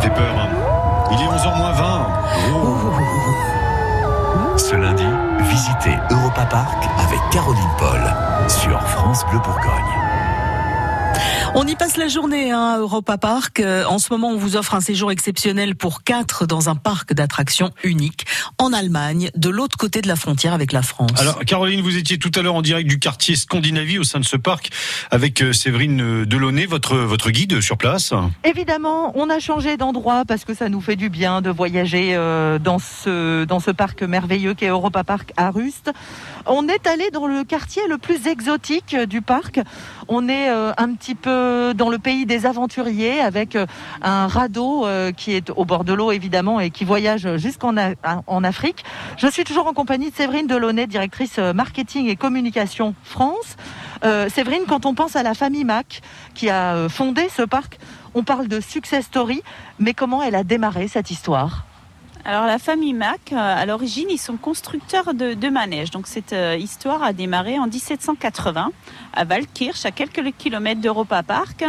Ça fait peur. hein. Il est 11h moins 20. Ce lundi, visitez Europa Park avec Caroline Paul sur France Bleu Bourgogne. On y passe la journée hein, à Europa Park. Euh, En ce moment, on vous offre un séjour exceptionnel pour quatre dans un parc d'attractions unique en Allemagne, de l'autre côté de la frontière avec la France. Alors, Caroline, vous étiez tout à l'heure en direct du quartier Scandinavie au sein de ce parc avec euh, Séverine euh, Delaunay, votre, votre guide sur place. Évidemment, on a changé d'endroit parce que ça nous fait du bien de voyager euh, dans ce dans ce parc merveilleux qu'est Europa Park à Rust. On est allé dans le quartier le plus exotique du parc. On est euh, un petit peu dans le pays des aventuriers avec euh, un radeau euh, qui est au bord de l'eau évidemment et qui voyage jusqu'en Afrique. Je suis toujours en compagnie de Séverine Delaunay, directrice marketing et communication France. Séverine, quand on pense à la famille Mac qui a fondé ce parc, on parle de success story, mais comment elle a démarré cette histoire? Alors la famille Mac, euh, à l'origine, ils sont constructeurs de, manèges. Donc cette euh, histoire a démarré en 1780 à Valkirch, à quelques kilomètres d'Europa Park.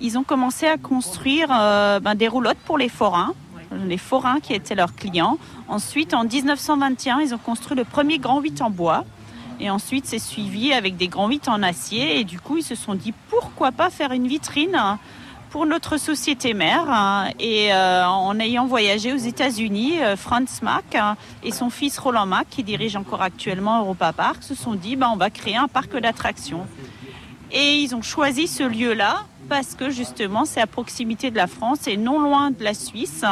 Ils ont commencé à construire euh, ben, des roulottes pour les forains, les forains qui étaient leurs clients. Ensuite, en 1921, ils ont construit le premier grand 8 en bois. Et ensuite, c'est suivi avec des grands 8 en acier. Et du coup, ils se sont dit pourquoi pas faire une vitrine pour notre société mère. hein. Et euh, en ayant voyagé aux États-Unis, euh, Franz Mack hein, et son fils Roland Mack, qui dirige encore actuellement Europa Park, se sont dit bah, on va créer un parc d'attractions. Et ils ont choisi ce lieu-là parce que justement, c'est à proximité de la France et non loin de la Suisse.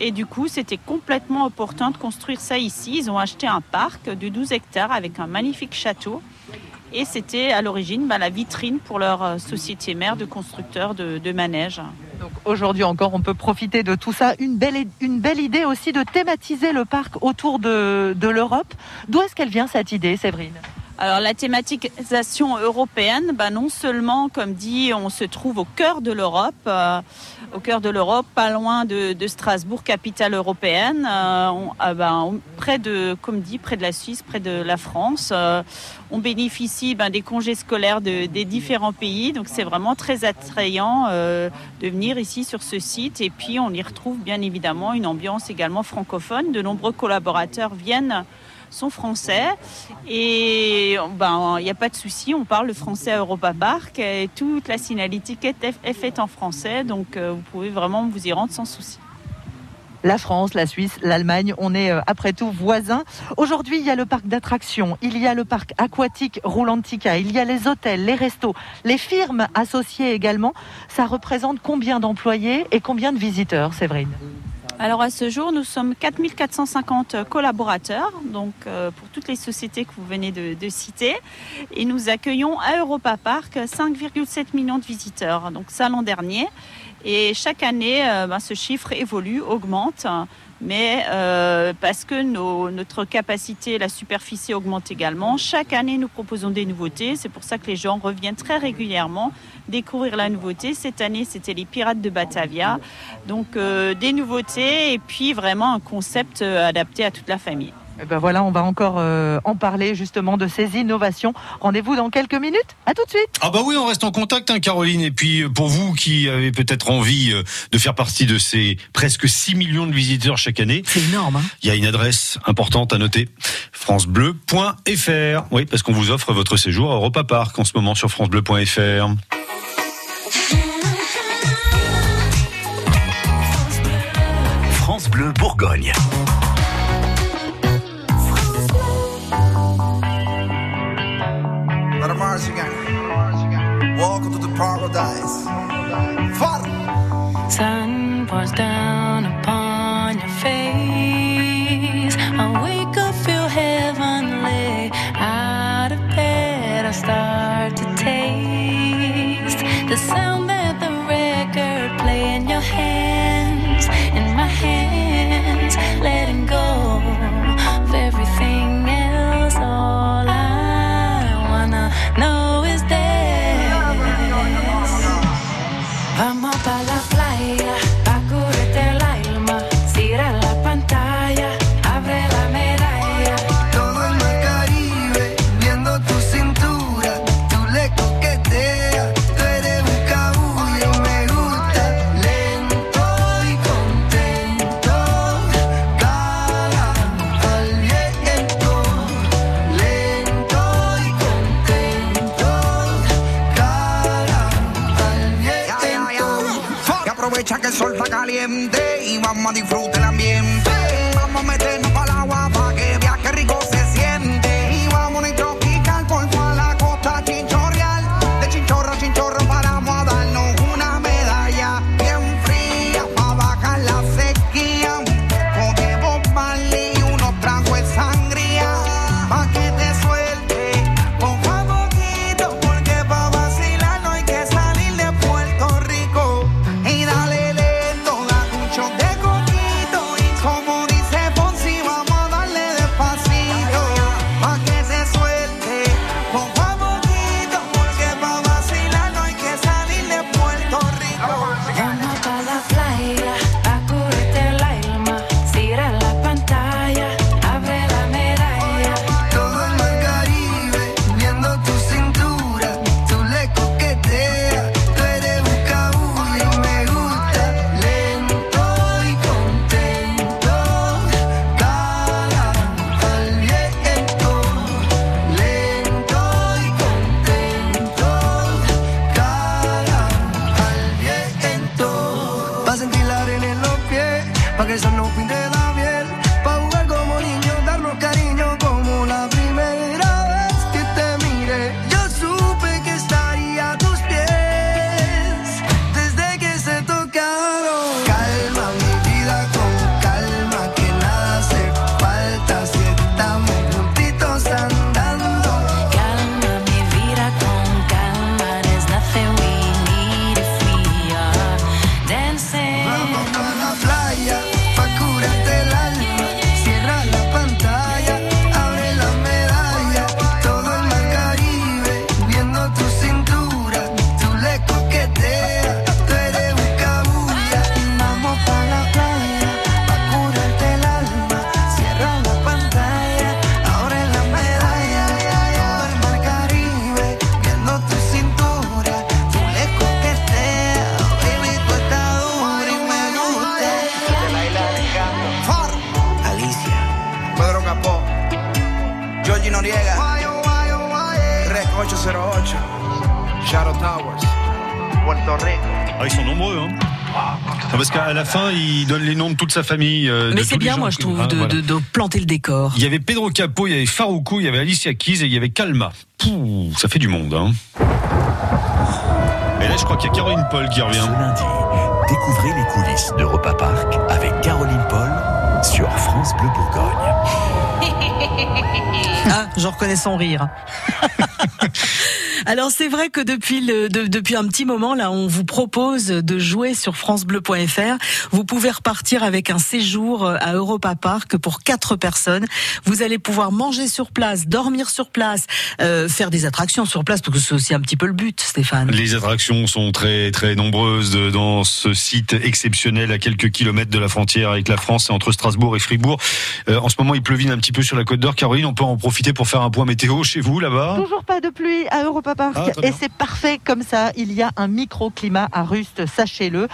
Et du coup, c'était complètement opportun de construire ça ici. Ils ont acheté un parc de 12 hectares avec un magnifique château. Et c'était à l'origine bah, la vitrine pour leur euh, société mère de constructeurs de, de manèges. Donc aujourd'hui encore, on peut profiter de tout ça. Une belle, une belle idée aussi de thématiser le parc autour de, de l'Europe. D'où est-ce qu'elle vient cette idée, Séverine? Alors la thématisation européenne, bah, non seulement, comme dit, on se trouve au cœur de l'Europe, euh, au cœur de l'Europe, pas loin de, Strasbourg, capitale européenne, euh, ah bah, près de, comme dit, près de la Suisse, près de la France. euh, on bénéficie ben, des congés scolaires de- des différents pays, donc c'est vraiment très attrayant de venir ici sur ce site. Et puis on y retrouve bien évidemment une ambiance également francophone. De nombreux collaborateurs viennent sont français et ben il n'y a pas de souci, on parle le français à Europa Park et toute la signalétique est, faite en français, donc euh, vous pouvez vraiment vous y rendre sans souci. La France, la Suisse, l'Allemagne, on est euh, après tout voisins. Aujourd'hui, il y a le parc d'attractions, il y a le parc aquatique Roulantica, il y a les hôtels, les restos, les firmes associées également. Ça représente combien d'employés et combien de visiteurs, Séverine? Alors à ce jour, nous sommes 4450 collaborateurs, donc euh, pour toutes les sociétés que vous venez de, citer, et nous accueillons à Europa Park 5,7 millions de visiteurs, donc ça l'an dernier. Et chaque année, euh, ben, ce chiffre évolue, augmente, mais euh, parce que notre capacité, la superficie augmente également. Chaque année, nous proposons des nouveautés. C'est pour ça que les gens reviennent très régulièrement découvrir la nouveauté. Cette année, c'était les Pirates de Batavia. Donc euh, des nouveautés et puis vraiment un concept euh, adapté à toute la famille. Eh ben voilà, on va encore euh, en parler justement de ces innovations. Rendez-vous dans quelques minutes. À tout de suite. Ah bah oui, on reste en contact, hein, Caroline. Et puis euh, pour vous qui avez peut-être envie euh, de faire partie de ces presque 6 millions de visiteurs chaque année, C'est énorme. Hein il y a une adresse importante à noter, francebleu.fr. Oui, parce qu'on vous offre votre séjour à Europa Park en ce moment sur francebleu.fr. France Bleu Bourgogne. Aprovecha que el sol está caliente y vamos a disfrutar el ambiente. Vamos a meternos para Ah, ils sont nombreux, hein Ah, Parce qu'à la fin, il donne les noms de toute sa famille. euh, Mais c'est bien, moi, je trouve, Ah, de, voilà. de- de planter le décor. Il y avait Pedro Capo, il y avait Faroukou, il y avait Alicia Keys et il y avait Calma. Pouh, ça fait du monde, hein. Et là, je crois qu'il y a Caroline Paul qui Ce revient. lundi, découvrez les coulisses d'Europa Park avec Caroline Paul sur France Bleu Bourgogne. Ah, j'en reconnais son rire. Alors c'est vrai que depuis le, de- depuis un petit moment là, on vous propose de jouer sur francebleu.fr. Vous pouvez repartir avec un séjour euh, à Europa Park pour quatre personnes. Vous allez pouvoir manger sur place, dormir sur place, euh, faire des attractions sur place parce que c'est aussi un petit peu le but, Stéphane. Les attractions sont très très nombreuses de- dans ce site exceptionnel à quelques kilomètres de la frontière avec la France, entre Strasbourg et Fribourg. Euh, en ce moment, il pleuvine un petit peu sur la Côte d'Or. Caroline, on peut en profiter pour faire un point météo chez vous là-bas? Toujours pas de pluie à Europa Park Ah, et c'est parfait comme ça. Il y a un microclimat à Rust, sachez-le.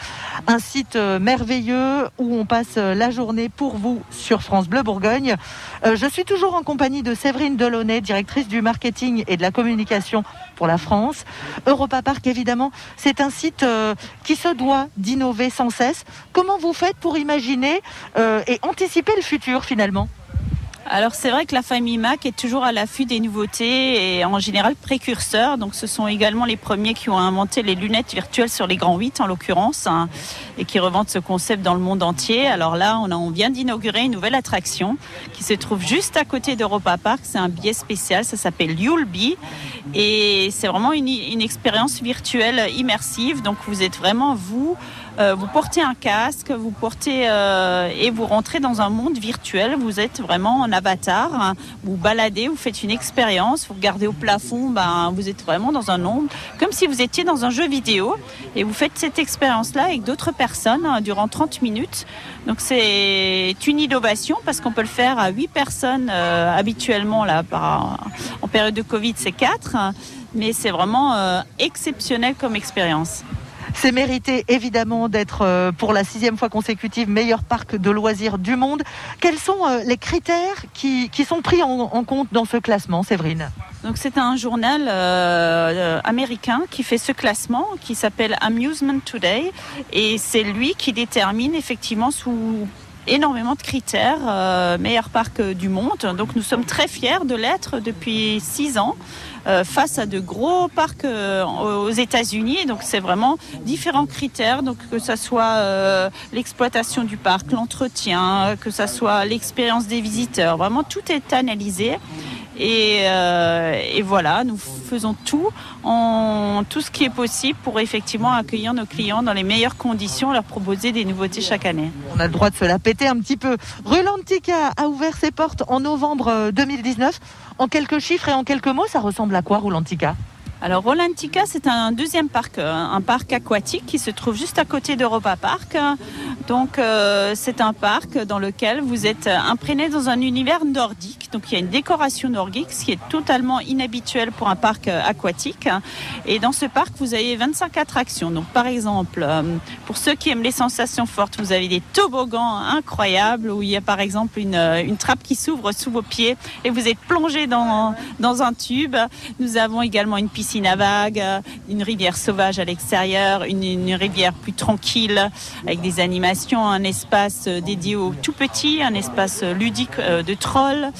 Un site euh, merveilleux où on passe euh, la journée pour vous sur France Bleu Bourgogne. Euh, je suis toujours en compagnie de Séverine Delaunay, directrice du marketing et de la communication pour la France. Europa Park, évidemment, c'est un site qui se doit d'innover sans cesse. Comment vous faites pour imaginer et anticiper le futur finalement? Alors c'est vrai que la famille Mac est toujours à l'affût des nouveautés et en général précurseurs. Donc ce sont également les premiers qui ont inventé les lunettes virtuelles sur les grands 8 en l'occurrence hein, et qui revendent ce concept dans le monde entier. Alors là on, vient d'inaugurer une nouvelle attraction qui se trouve juste à côté d'Europa Park. C'est un billet spécial, ça s'appelle You'll Be et c'est vraiment une expérience virtuelle immersive. Donc vous êtes vraiment vous. Euh, vous portez un casque, vous portez euh, et vous rentrez dans un monde virtuel. Vous êtes vraiment en avatar. hein. Vous baladez, vous faites une expérience. Vous regardez au plafond, ben, vous êtes vraiment dans un monde comme si vous étiez dans un jeu vidéo et vous faites cette expérience-là avec d'autres personnes hein, durant 30 minutes. Donc c'est une innovation parce qu'on peut le faire à 8 personnes euh, habituellement là par, en période de Covid c'est 4 mais c'est vraiment euh, exceptionnel comme expérience. C'est mérité évidemment d'être euh, pour la sixième fois consécutive meilleur parc de loisirs du monde. Quels sont euh, les critères qui, qui sont pris en, compte dans ce classement, Séverine? Donc c'est un journal euh, américain qui fait ce classement qui s'appelle Amusement Today et c'est lui qui détermine effectivement sous énormément de critères euh, meilleur parc du monde. Donc nous sommes très fiers de l'être depuis six ans euh, face à de gros parcs euh, aux États-Unis. Donc c'est vraiment différents critères, donc que ça soit l'exploitation du parc, l'entretien, que ça soit l'expérience des visiteurs. Vraiment tout est analysé. Et, euh, et voilà, nous faisons tout, en, tout ce qui est possible pour effectivement accueillir nos clients dans les meilleures conditions, leur proposer des nouveautés chaque année. On a le droit de se la péter un petit peu. Rulantica a ouvert ses portes en novembre euh, 2019. En quelques chiffres et en quelques mots, ça ressemble à quoi Rulantica? Alors Rolantica, c'est un deuxième parc, euh, un parc aquatique qui se trouve juste à côté d'Europa Park. Donc euh, c'est un parc dans lequel vous êtes imprégné dans un univers nordique. Donc il y a une décoration nordique, ce qui est totalement inhabituel pour un parc euh, aquatique. Et dans ce parc, vous avez 25 attractions. Donc par exemple, euh, pour ceux qui aiment les sensations fortes, vous avez des toboggans incroyables où il y a par exemple une, une trappe qui s'ouvre sous vos pieds et vous êtes plongé dans, dans un tube. Nous avons également une piscine à vagues, euh, une rivière sauvage à l'extérieur, une, rivière plus tranquille avec des animations, un espace euh, dédié aux tout petits, un espace ludique euh, de trolls.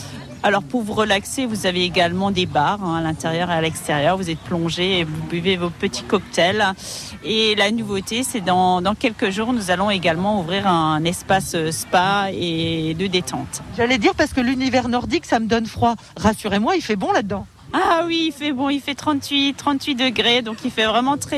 Alors pour vous relaxer, vous avez également des bars hein, à l'intérieur et à l'extérieur. Vous êtes plongé et vous buvez vos petits cocktails. Et la nouveauté, c'est dans, dans quelques jours, nous allons également ouvrir un espace euh, spa et de détente. J'allais dire parce que l'univers nordique, ça me donne froid. Rassurez-moi, il fait bon là-dedans. Ah oui, il fait bon, il fait 38, 38 degrés, donc il fait vraiment très